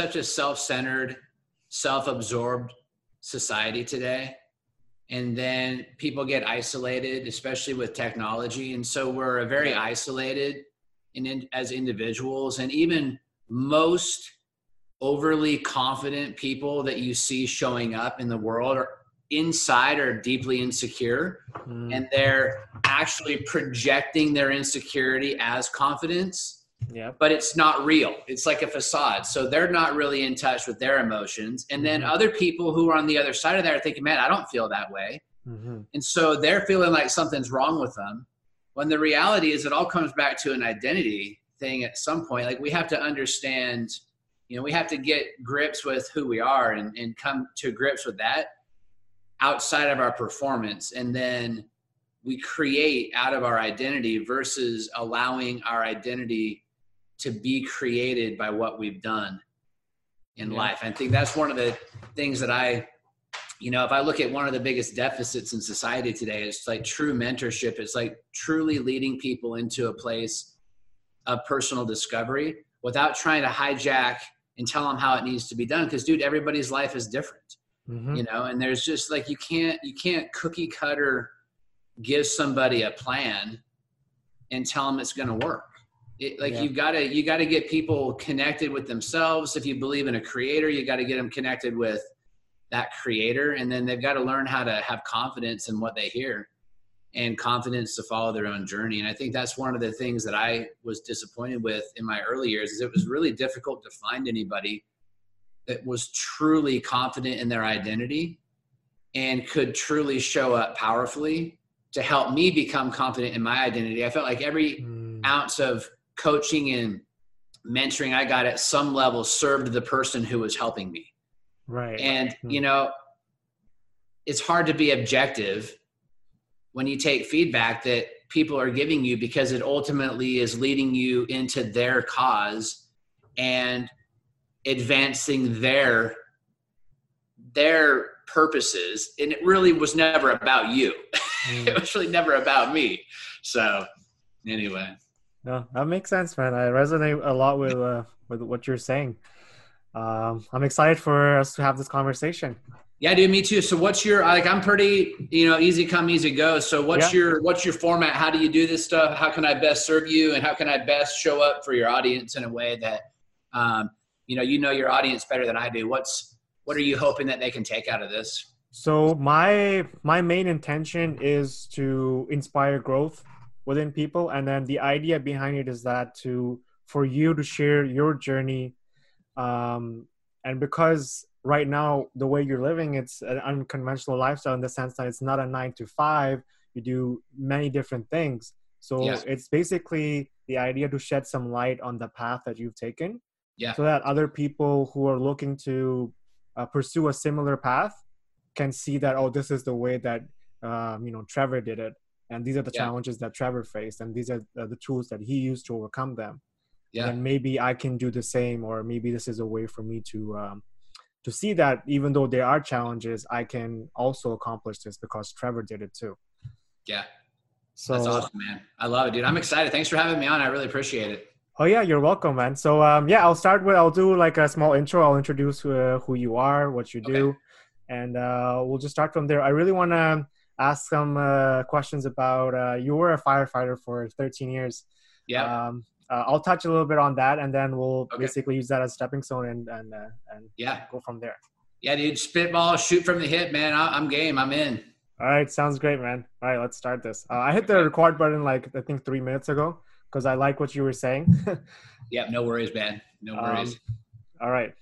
such a self-centered, self-absorbed society today. And then people get isolated, especially with technology. And so we're a very isolated in, in, as individuals. And even most overly confident people that you see showing up in the world are inside are deeply insecure mm. and they're actually projecting their insecurity as confidence yeah. but it's not real. It's like a facade. So they're not really in touch with their emotions. And then mm-hmm. other people who are on the other side of that are thinking man i don't feel that way. Mm-hmm. and so they're feeling like something's wrong with them when the reality is it all comes back to an identity thing at some point. Like we have to understand you know we have to get grips with who we are and, and come to grips with that outside of our performance. And then we create out of our identity versus allowing our identity to be created by what we've done in yeah. life. I think that's one of the things that I, you know, if I look at one of the biggest deficits in society today, it's like true mentorship. It's like truly leading people into a place of personal discovery without trying to hijack and tell them how it needs to be done. Because, dude, everybody's life is different mm-hmm. you know and there's just like you can't you can't cookie cutter give somebody a plan and tell them it's going to work it, like yeah. you gotta you gotta get people connected with themselves if you believe in a creator you got to get them connected with that creator and then they've got to learn how to have confidence in what they hear and confidence to follow their own journey and i think that's one of the things that i was disappointed with in my early years is it was really difficult to find anybody that was truly confident in their identity and could truly show up powerfully to help me become confident in my identity. I felt like every mm. ounce of coaching and mentoring I got at some level served the person who was helping me. Right. And, mm. you know, it's hard to be objective when you take feedback that people are giving you because it ultimately is leading you into their cause and advancing their their purposes and it really was never about you mm. it was really never about me so anyway no that makes sense man. I resonate a lot with uh, with what you're saying. Um, i'm excited for us to have this conversation. Yeah dude me too. So what's your like i'm pretty you know easy come easy go. So what's yeah. your what's your format? How do you do this stuff? How can i best serve you? And how can i best show up for your audience in a way that um, you know you know your audience better than i do? What's what are you hoping that they can take out of this? So my my main intention is to inspire growth within people. And then the idea behind it is that to for you to share your journey um, and because right now the way you're living it's an unconventional lifestyle in the sense that it's not a nine to five. You do many different things. So it's basically the idea to shed some light on the path that you've taken yeah. so that other people who are looking to uh, pursue a similar path can see that oh this is the way that um, you know trevor did it and these are the yeah. challenges that trevor faced and these are uh, the tools that he used to overcome them yeah. and maybe i can do the same or maybe this is a way for me to um, to see that even though there are challenges i can also accomplish this because trevor did it too yeah so that's awesome man i love it dude i'm excited thanks for having me on i really appreciate it Oh yeah, you're welcome, man. So um, yeah, I'll start with I'll do like a small intro. I'll introduce uh, who you are, what you do, okay. and uh, we'll just start from there. I really want to ask some uh, questions about. Uh, you were a firefighter for 13 years. Yeah. Um, uh, I'll touch a little bit on that, and then we'll okay. basically use that as a stepping stone and and uh, and yeah, go from there. Yeah, dude, spitball, shoot from the hip, man. I- am game. I'm in. All right, sounds great, man. All right, let's start this. I hit the record button like I think three minutes ago because I like what you were saying. yeah, no worries, man. No um, worries. Um, all right.